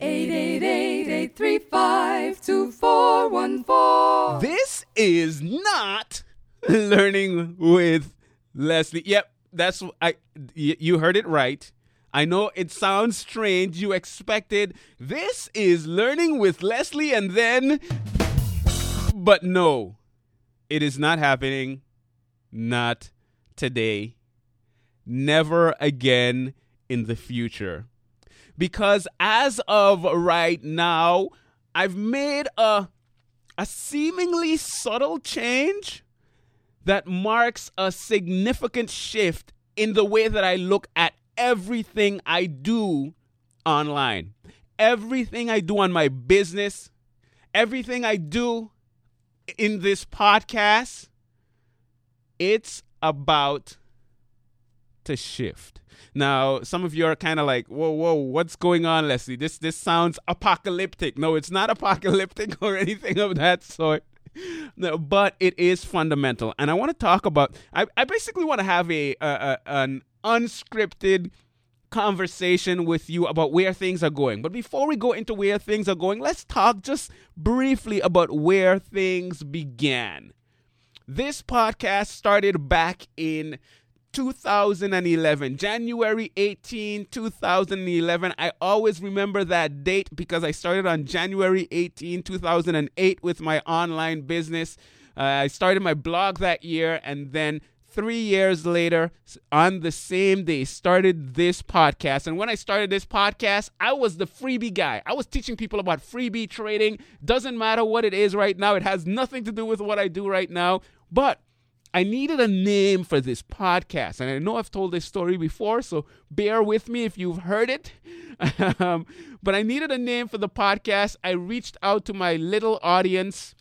888-835-2414. This is not learning with Leslie. Yep, that's I. You heard it right. I know it sounds strange. You expected this is learning with Leslie, and then, but no, it is not happening. Not today. Never again in the future. Because as of right now, I've made a a seemingly subtle change that marks a significant shift in the way that I look at everything I do online. Everything I do on my business, everything I do in this podcast, it's about to shift. Now, some of you are kind of like, "Whoa, whoa, what's going on, Leslie? This this sounds apocalyptic." No, it's not apocalyptic or anything of that sort. No, but it is fundamental, and I want to talk about. I, I basically want to have a, a, a an unscripted conversation with you about where things are going. But before we go into where things are going, let's talk just briefly about where things began. This podcast started back in 2011, January 18, 2011. I always remember that date because I started on January 18, 2008 with my online business. Uh, I started my blog that year and then three years later, on the same day, started this podcast. And when I started this podcast, I was the freebie guy. I was teaching people about freebie trading. Doesn't matter what it is right now, it has nothing to do with what I do right now. But I needed a name for this podcast. And I know I've told this story before, so bear with me if you've heard it. um, but I needed a name for the podcast. I reached out to my little audience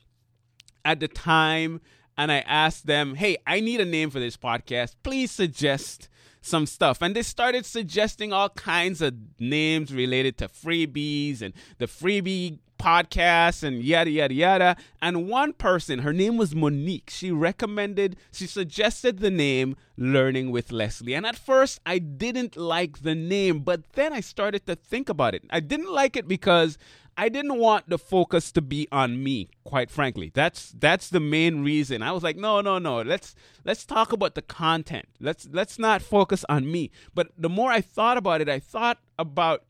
at the time and I asked them, hey, I need a name for this podcast. Please suggest some stuff. And they started suggesting all kinds of names related to freebies and the freebie podcast and yada, yada, yada. And one person, her name was Monique, she recommended, she suggested the name Learning with Leslie. And at first, I didn't like the name, but then I started to think about it. I didn't like it because I didn't want the focus to be on me, quite frankly. That's that's the main reason. I was like, no, no, no. Let's let's talk about the content. Let's let's not focus on me. But the more I thought about it, I thought about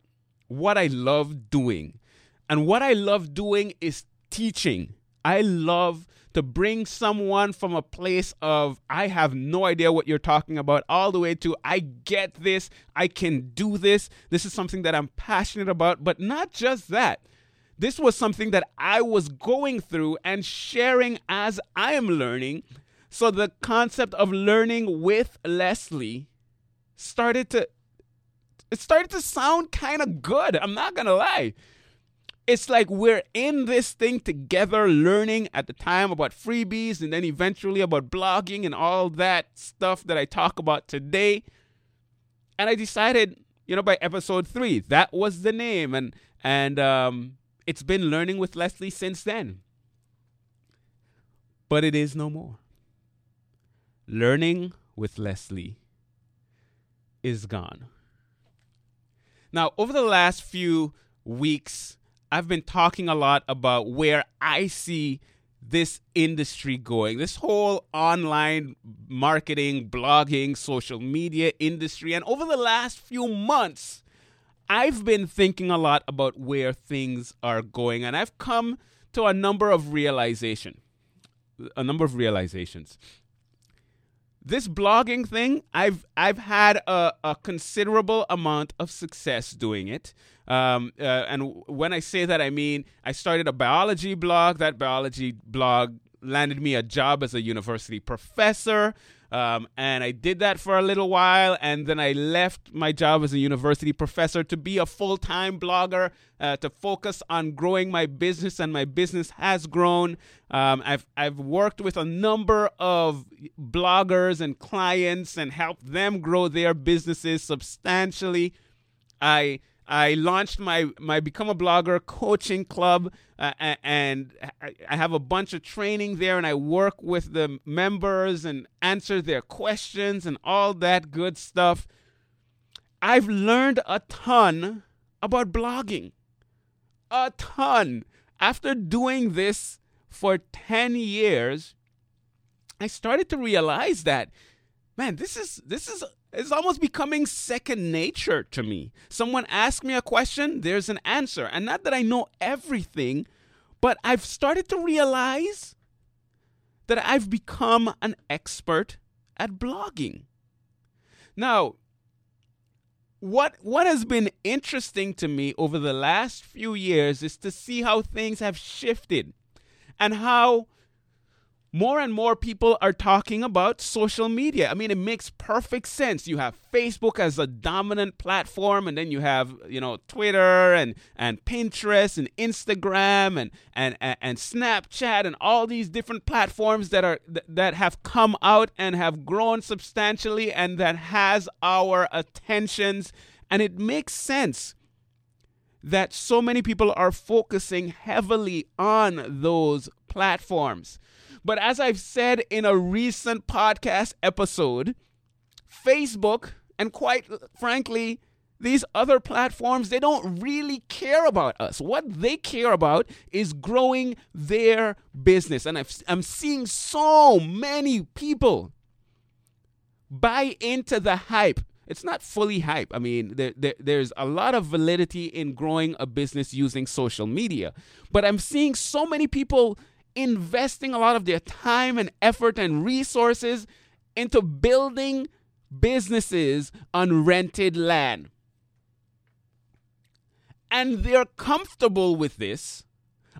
what I love doing. And what I love doing is teaching. I love to bring someone from a place of I have no idea what you're talking about all the way to I get this, I can do this. This is something that I'm passionate about, but not just that this was something that I was going through and sharing as I am learning. So the concept of learning with Leslie started to it started to sound kind of good. I'm not going to lie. It's like we're in this thing together learning at the time about freebies and then eventually about blogging and all that stuff that I talk about today. And I decided, you know, by episode 3, that was the name and and um it's been learning with Leslie since then. But it is no more. Learning with Leslie is gone. Now, over the last few weeks, I've been talking a lot about where I see this industry going, this whole online marketing, blogging, social media industry. And over the last few months, I've been thinking a lot about where things are going, and I've come to a number of realization, a number of realizations. This blogging thing, I've I've had a, a considerable amount of success doing it. Um, uh, and when I say that, I mean I started a biology blog. That biology blog landed me a job as a university professor. Um, and I did that for a little while, and then I left my job as a university professor to be a full time blogger, uh, to focus on growing my business, and my business has grown. Um, I've, I've worked with a number of bloggers and clients and helped them grow their businesses substantially. I I launched my my Become a Blogger coaching club, uh, and I have a bunch of training there, and I work with the members and answer their questions and all that good stuff. I've learned a ton about blogging. a ton. After doing this for 10 years, I started to realize that man, this is this is it's almost becoming second nature to me. Someone asks me a question, there's an answer. And not that I know everything, but I've started to realize that I've become an expert at blogging. Now, what what has been interesting to me over the last few years is to see how things have shifted and how more and more people are talking about social media. I mean, it makes perfect sense. You have Facebook as a dominant platform, and then you have, you know, Twitter and, and Pinterest and Instagram and, and, and, Snapchat and all these different platforms that are that have come out and have grown substantially and that has our attentions. And it makes sense that so many people are focusing heavily on those platforms. But as I've said in a recent podcast episode, Facebook and quite frankly, these other platforms, they don't really care about us. What they care about is growing their business. And i am seeing so many people buy into the hype. It's not fully hype. I mean, there, there, there's a lot of validity in growing a business using social media. But I'm seeing so many people investing a lot of their time and effort and resources into building businesses on rented land. And they're comfortable with this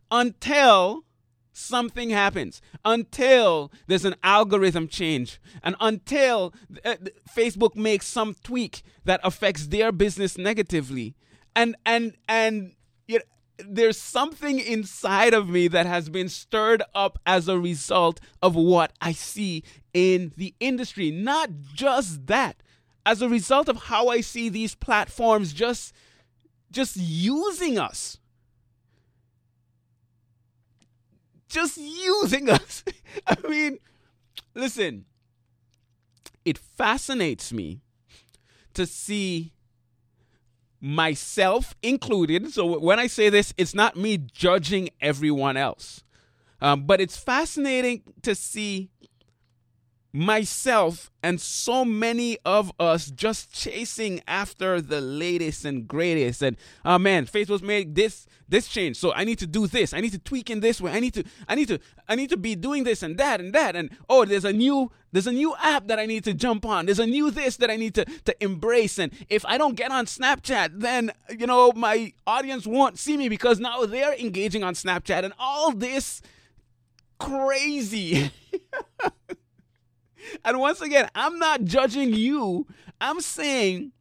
until something happens, until there's an algorithm change, and until uh, Facebook makes some tweak that affects their business negatively. And and and you know, there's something inside of me that has been stirred up as a result of what I see in the industry. Not just that, as a result of how I see these platforms just just using us. Just using us. I mean, listen, it fascinates me to see myself included. So when I say this, it's not me judging everyone else, um, but it's fascinating to see myself and so many of us just chasing after the latest and greatest. And oh man facebook's made this this change. So i need to do this. I need to tweak in this way. I need to i need to i need to be doing this and that and that. And oh there's a new there's a new app that i need to jump on. There's a new this that i need to to embrace. And if i don't get on snapchat then you know my audience won't see me because now they're engaging on snapchat. And all this crazy and once again, I'm not judging you. I'm saying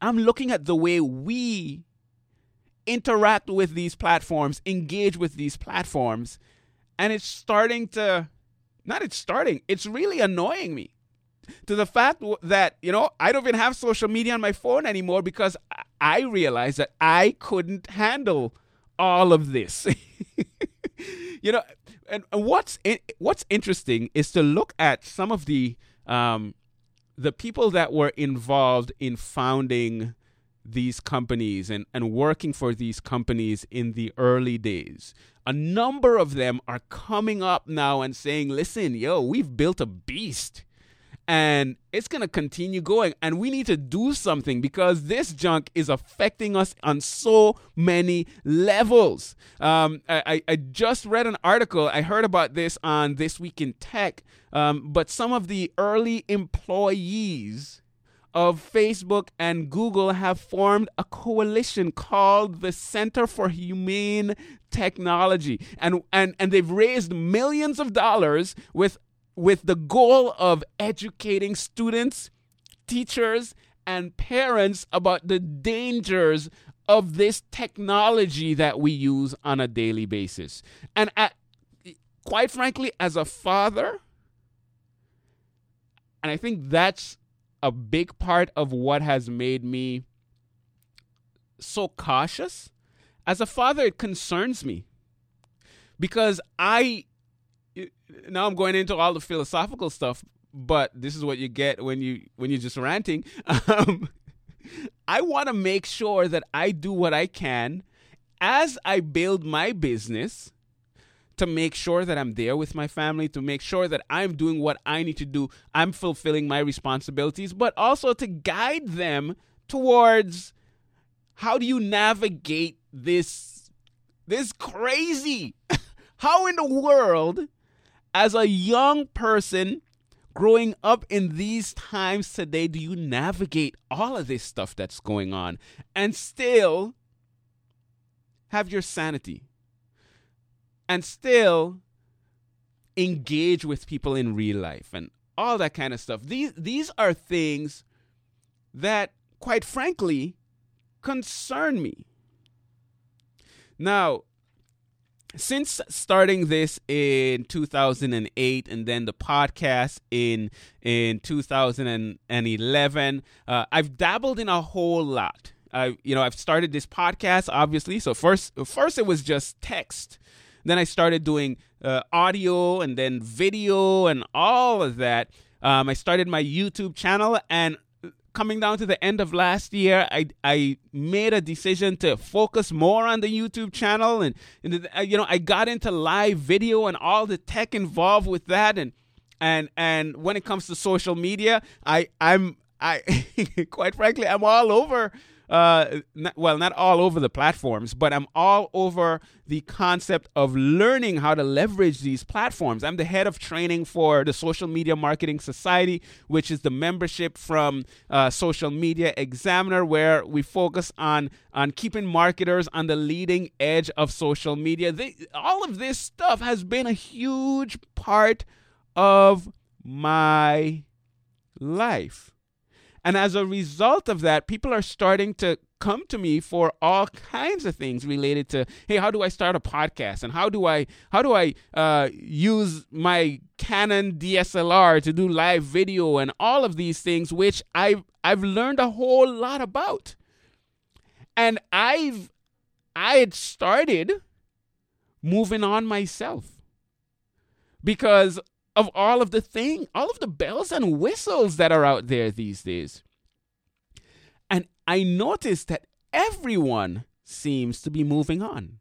I'm looking at the way we interact with these platforms, engage with these platforms, and it's starting to not it's starting, it's really annoying me to the fact that, you know, I don't even have social media on my phone anymore because I realized that I couldn't handle all of this. you know, and, what's in, what's interesting is to look at some of the um, the people that were involved in founding these companies and, and working for these companies in the early days. A number of them are coming up now and saying, listen, yo, we've built a beast and it's going to continue going. And we need to do something because this junk is affecting us on so many levels. Um, I, I, just read an article. I heard about this on this week in tech. Um, but some of the early employees of Facebook and Google have formed a coalition called the Center for Humane Technology. And, and, and they've raised millions of dollars with with the goal of educating students, teachers, and parents about the dangers of this technology that we use on a daily basis. And at, quite frankly, as a father, and I think that's a big part of what has made me so cautious. As a father, it concerns me because I now I'm going into all the philosophical stuff, but this is what you get when you when you're just ranting. Um, I want to make sure that I do what I can as I build my business, to make sure that I'm there with my family, to make sure that I'm doing what I need to do, I'm fulfilling my responsibilities, but also to guide them towards how do you navigate this this crazy how in the world as a young person growing up in these times today do you navigate all of this stuff that's going on and still have your sanity and still engage with people in real life and all that kind of stuff. These these are things that quite frankly concern me. Now, since starting this in 2008 and then the podcast in in 2011 uh, i've dabbled in a whole lot. I, you know i've started this podcast obviously. So first first it was just text. Then I started doing uh, audio and then video and all of that. Um, I started my YouTube channel and coming down to the end of last year, I I made a decision to focus more on the YouTube channel, and, and uh, you know I got into live video and all the tech involved with that, and and and when it comes to social media, I I'm I quite frankly I'm all over uh, not, well, not all over the platforms, but I'm all over the concept of learning how to leverage these platforms. I'm the head of training for the Social Media Marketing Society, which is the membership from uh, Social Media Examiner, where we focus on on keeping marketers on the leading edge of social media. They, all of this stuff has been a huge part of my life. And as a result of that, people are starting to come to me for all kinds of things related to hey how do i start a podcast? And how do i how do i uh, use my canon dslr to do live video and all of these things which i've i've learned a whole lot about. And i've i had started moving on myself. Because of all of the thing, all of the bells and whistles that are out there these days. And I noticed that everyone seems to be moving on.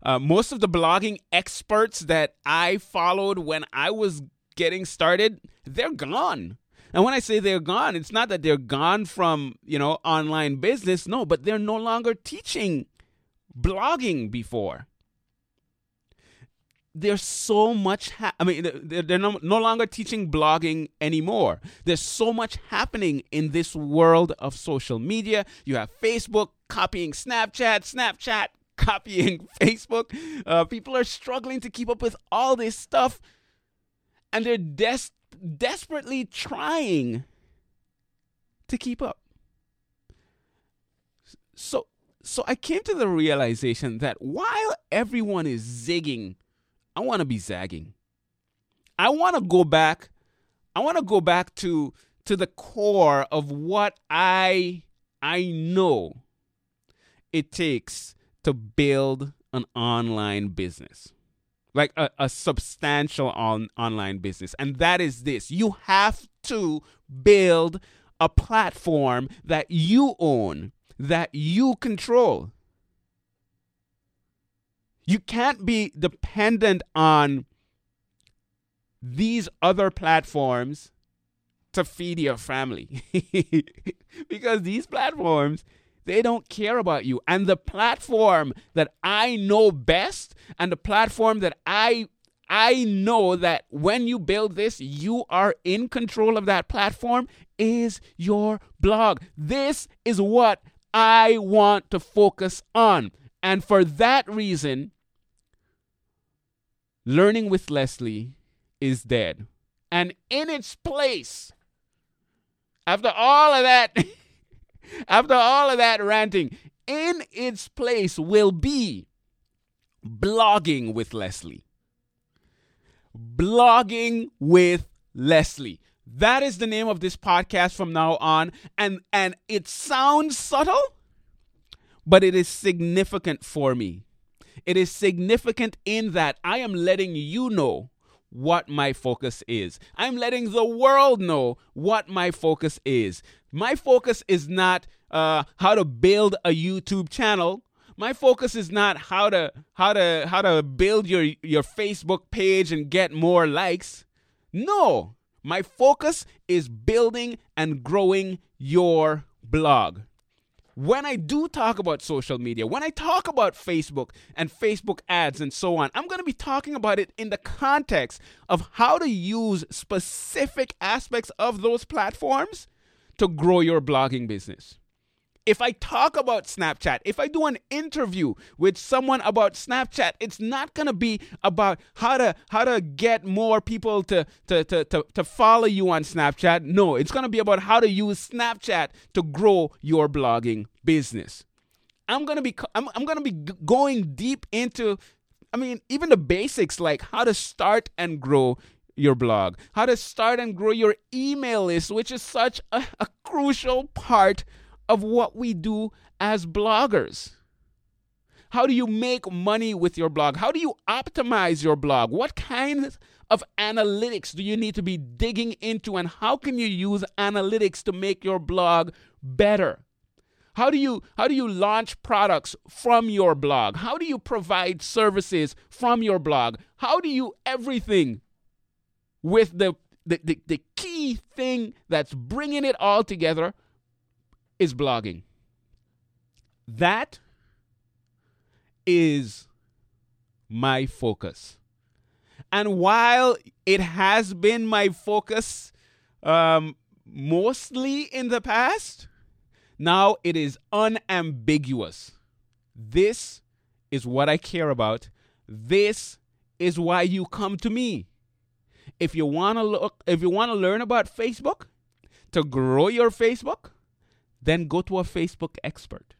Uh, most of the blogging experts that I followed when I was getting started, they're gone. And when I say they're gone, it's not that they're gone from, you know, online business. No, but they're no longer teaching blogging before there's so much ha- i mean they're, they're no, no longer teaching blogging anymore. There's so much happening in this world of social media. You have facebook copying snapchat snapchat copying facebook. Uh, people are struggling to keep up with all this stuff. And they're des- desperately trying to keep up. So so i came to the realization that while everyone is zigging I want to be zagging. I want to go back. I want to go back to to the core of what I I know it takes to build an online business. Like a, a substantial on, online business. And that is this. You have to build a platform that you own, that you control. You can't be dependent on these other platforms to feed your family. because these platforms, they don't care about you. And the platform that I know best and the platform that I I know that when you build this, you are in control of that platform is your blog. This is what I want to focus on. And for that reason, Learning with Leslie is dead. And in its place, after all of that, after all of that ranting, in its place will be blogging with Leslie. Blogging with Leslie. That is the name of this podcast from now on. And and it sounds subtle, but it is significant for me. It is significant in that I am letting you know what my focus is. I'm letting the world know what my focus is. My focus is not uh, how to build a YouTube channel. My focus is not how to how to how to build your your Facebook page and get more likes. No, my focus is building and growing your blog. When I do talk about social media, when I talk about Facebook and Facebook ads and so on, I'm going to be talking about it in the context of how to use specific aspects of those platforms to grow your blogging business if I talk about Snapchat, if I do an interview with someone about Snapchat, it's not gonna be about how to how to get more people to to to to, to follow you on Snapchat. No, it's gonna be about how to use Snapchat to grow your blogging business. I'm gonna be I'm, I'm gonna be going deep into I mean even the basics like how to start and grow your blog, how to start and grow your email list, which is such a, a crucial part of what we do as bloggers. How do you make money with your blog? How do you optimize your blog? What kinds of analytics do you need to be digging into and how can you use analytics to make your blog better? How do you how do you launch products from your blog? How do you provide services from your blog? How do you everything with the the, the, the key thing that's bringing it all together is blogging. That is my focus. And while it has been my focus um, mostly in the past, now it is unambiguous. This is what I care about. This is why you come to me. If you want to look if you want to learn about Facebook, to grow your Facebook, then go to a Facebook expert.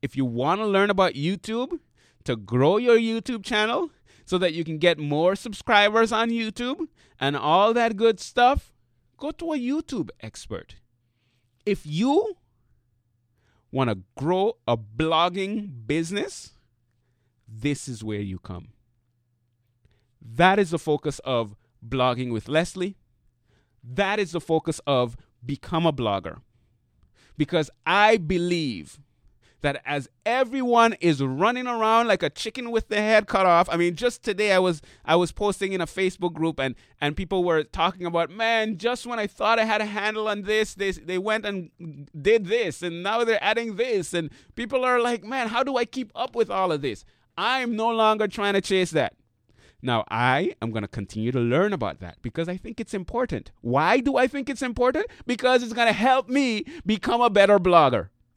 If you want to learn about YouTube, to grow your YouTube channel so that you can get more subscribers on YouTube and all that good stuff, go to a YouTube expert. If you want to grow a blogging business, this is where you come. That is the focus of blogging with Leslie. That is the focus of become a blogger because I believe that as everyone is running around like a chicken with the head cut off i mean just today i was i was posting in a facebook group and and people were talking about man just when i thought i had a handle on this they they went and did this and now they're adding this. And people are like man how do i keep up with all of this? I'm no longer trying to chase that now, I am going to continue to learn about that because I think it's important. Why do I think it's important? Because it's going to help me become a better blogger.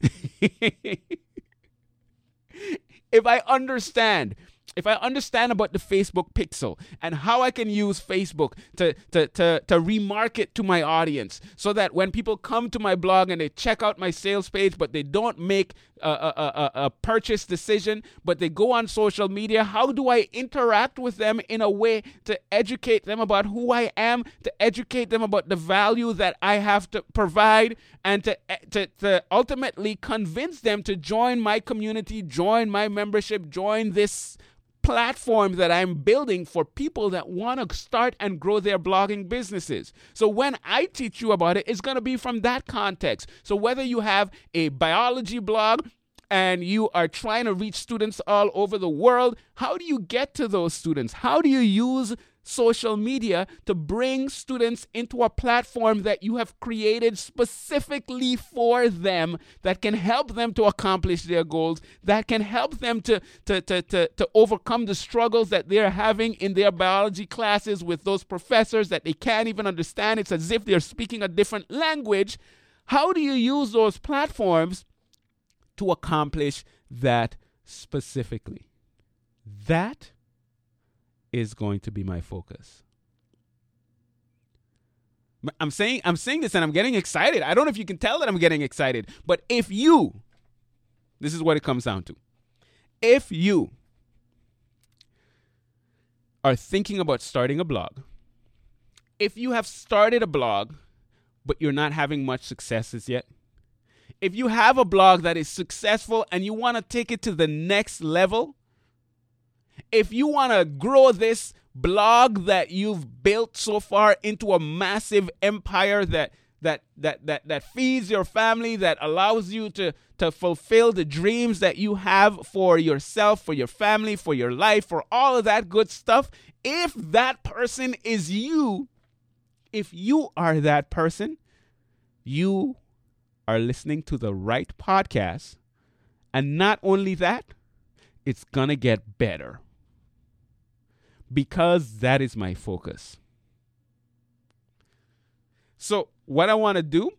if I understand if I understand about the Facebook pixel and how I can use Facebook to, to, to, to remarket to my audience so that when people come to my blog and they check out my sales page, but they don't make a, a, a, a purchase decision, but they go on social media, how do I interact with them in a way to educate them about who I am, to educate them about the value that I have to provide, and to, eh, to, to ultimately convince them to join my community, join my membership, join this platform that I'm building for people that want to start and grow their blogging businesses. So when I teach you about it, it's going to be from that context. So whether you have a biology blog, and you are trying to reach students all over the world, how do you get to those students? How do you use social media to bring students into a platform that you have created specifically for them that can help them to accomplish their goals, that can help them to, to, to, to, to overcome the struggles that they're having in their biology classes with those professors that they can't even understand. It's as if they're speaking a different language. How do you use those platforms to accomplish that specifically? That is going to be my focus. I'm saying I'm saying this and I'm getting excited. I don't know if you can tell that I'm getting excited, but if you this is what it comes down to. If you are thinking about starting a blog, if you have started a blog but you're not having much successes yet, if you have a blog that is successful and you want to take it to the next level, if you want to grow this blog that you've built so far into a massive empire that that that that that feeds your family, that allows you to to fulfill the dreams that you have for yourself, for your family, for your life, for all of that good stuff. If that person is you, if you are that person, you are listening to the right podcast. And not only that, it's going to get better. Because that is my focus. So, what I want to do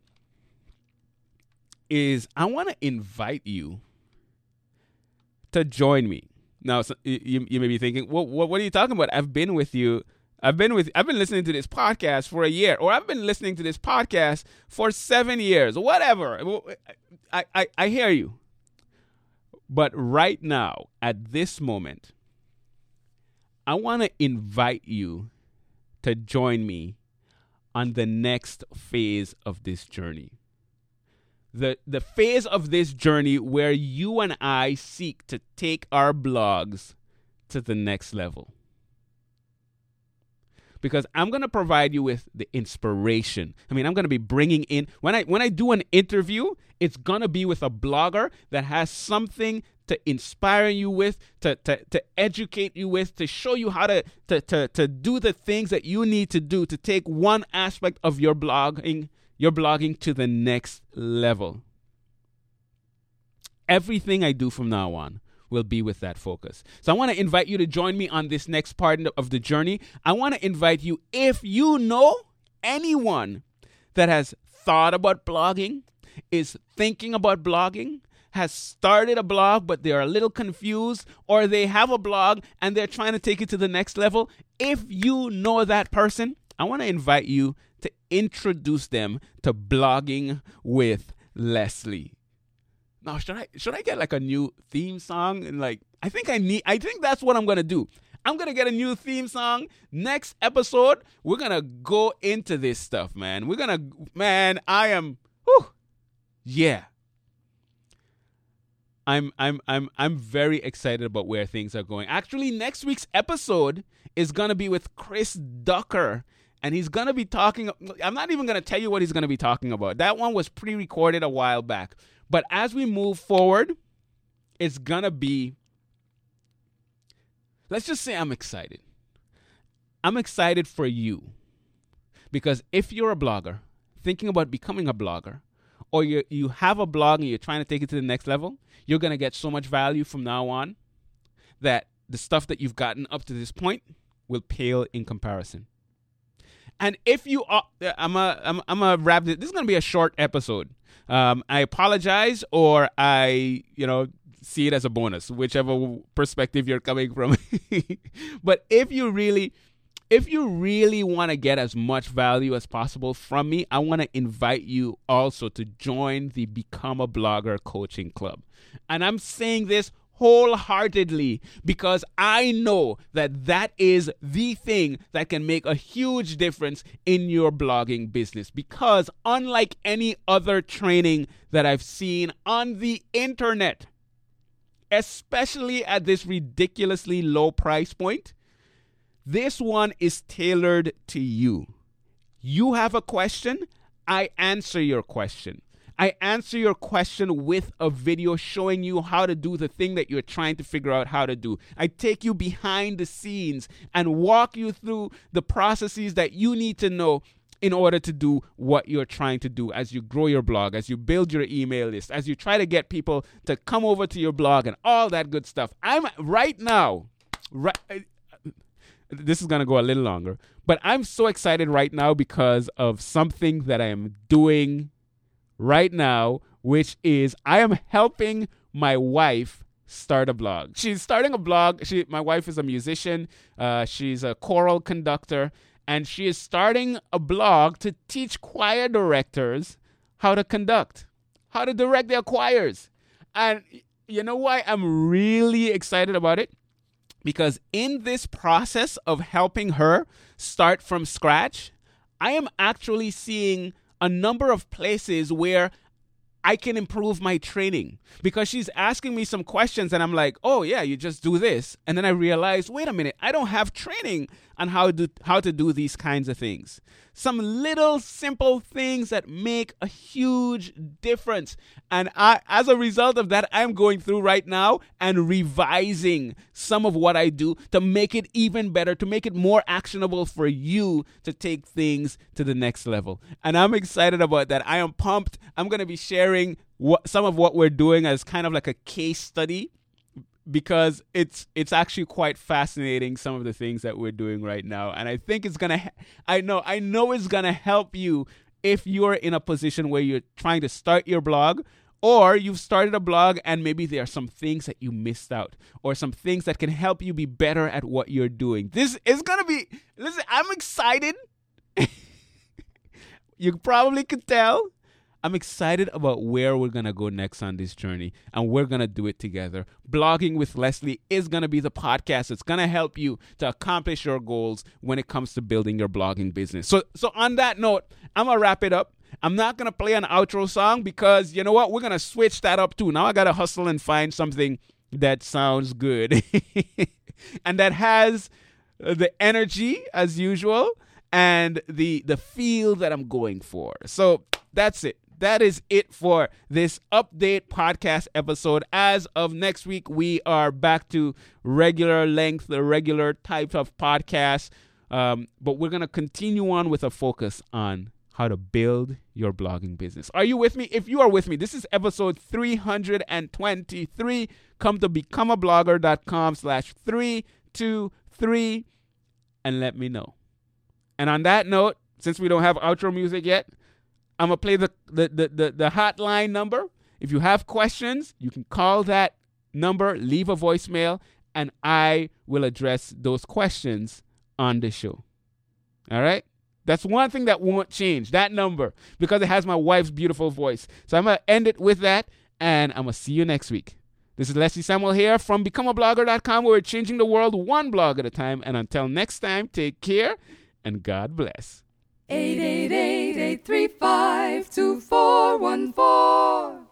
is I want to invite you to join me. Now, so you, you may be thinking, well, what, what are you talking about? I've been with you. I've been with I've been listening to this podcast for a year, or I've been listening to this podcast for seven years, whatever. I, I, I hear you. But right now, at this moment, I want to invite you to join me on the next phase of this journey. The, the phase of this journey where you and I seek to take our blogs to the next level because I'm going to provide you with the inspiration. I mean, I'm going to be bringing in when I when I do an interview, it's going to be with a blogger that has something to inspire you with, to, to, to educate you with, to show you how to, to, to, to do the things that you need to do to take one aspect of your blogging, your blogging to the next level. Everything I do from now on will be with that focus. So I want to invite you to join me on this next part of the journey. I want to invite you, if you know anyone that has thought about blogging, is thinking about blogging, has started a blog, but they're a little confused, or they have a blog and they're trying to take it to the next level, if you know that person, I want to invite you to introduce them to blogging with Leslie. Now, should I should I get like a new theme song and like I think I need I think that's what I'm gonna do. I'm gonna get a new theme song. Next episode, we're gonna go into this stuff, man. We're gonna man, I am whew, yeah. I'm I'm I'm I'm very excited about where things are going. Actually, next week's episode is gonna be with Chris Ducker. And he's gonna be talking. I'm not even gonna tell you what he's gonna be talking about. That one was pre-recorded a while back. But as we move forward, it's gonna be. Let's just say I'm excited. I'm excited for you because if you're a blogger thinking about becoming a blogger, or you you have a blog and you're trying to take it to the next level, you're gonna get so much value from now on that the stuff that you've gotten up to this point will pale in comparison. And if you are, I'm a, I'm, I'm a wrap. This is gonna be a short episode. Um, I apologize, or I, you know, see it as a bonus, whichever perspective you're coming from. but if you really if you really want to get as much value as possible from me, I want to invite you also to join the Become a Blogger Coaching Club. And I'm saying this wholeheartedly because I know that that is the thing that can make a huge difference in your blogging business. Because unlike any other training that I've seen on the internet, especially at this ridiculously low price point, this one is tailored to you. You have a question, I answer your question. I answer your question with a video showing you how to do the thing that you're trying to figure out how to do. I take you behind the scenes and walk you through the processes that you need to know in order to do what you're trying to do as you grow your blog, as you build your email list, as you try to get people to come over to your blog and all that good stuff. I'm right now, right this is going to go a little longer. But I'm so excited right now because of something that I am doing right now, which is I am helping my wife start a blog. She's starting a blog. She, my wife is a musician. Uh, she's a choral conductor, and she is starting a blog to teach choir directors how to conduct, how to direct their choirs. And you know why I'm really excited about it? Because in this process of helping her start from scratch, I am actually seeing a number of places where I can improve my training because she's asking me some questions and I'm like, "Oh yeah, you just do this." And then I realize, "Wait a minute, I don't have training on how to how to do these kinds of things." Some little simple things that make a huge difference. And I, as a result of that, I'm going through right now and revising some of what I do to make it even better, to make it more actionable for you to take things to the next level. And I'm excited about that. I am pumped. I'm going to be sharing what, some of what we're doing as kind of like a case study because it's it's actually quite fascinating some of the things that we're doing right now. And i think it's gonna i know i know it's gonna help you if you're in a position where you're trying to start your blog or you've started a blog and maybe there are some things that you missed out or some things that can help you be better at what you're doing. This is gonna be listen i'm excited. You probably could tell I'm excited about where we're going to go next on this journey, and we're going to do it together. Blogging with Leslie is going to be the podcast that's going to help you to accomplish your goals when it comes to building your blogging business. So, so on that note, I'm going to wrap it up. I'm not going to play an outro song because you know what? We're going to switch that up too. Now I got to hustle and find something that sounds good and that has the energy as usual and the the feel that I'm going for. So that's it that is it for this update podcast episode. As of next week, we are back to regular length, the regular type of podcast. Um, but we're going to continue on with a focus on how to build your blogging business. Are you with me? If you are with me, this is episode 323. Come to becomeablogger.com slash 323 and let me know. And on that note, since we don't have outro music yet, I'm gonna play the, the the, the the hotline number. If you have questions, you can call that number, leave a voicemail, and I will address those questions on the show. All right? That's one thing that won't change, that number, because it has my wife's beautiful voice. So I'm going to end it with that, and I'm going to see you next week. This is Leslie Samuel here from BecomeAblogger.com, where we're changing the world one blog at a time. And until next time, take care and God bless. 888 835 2414.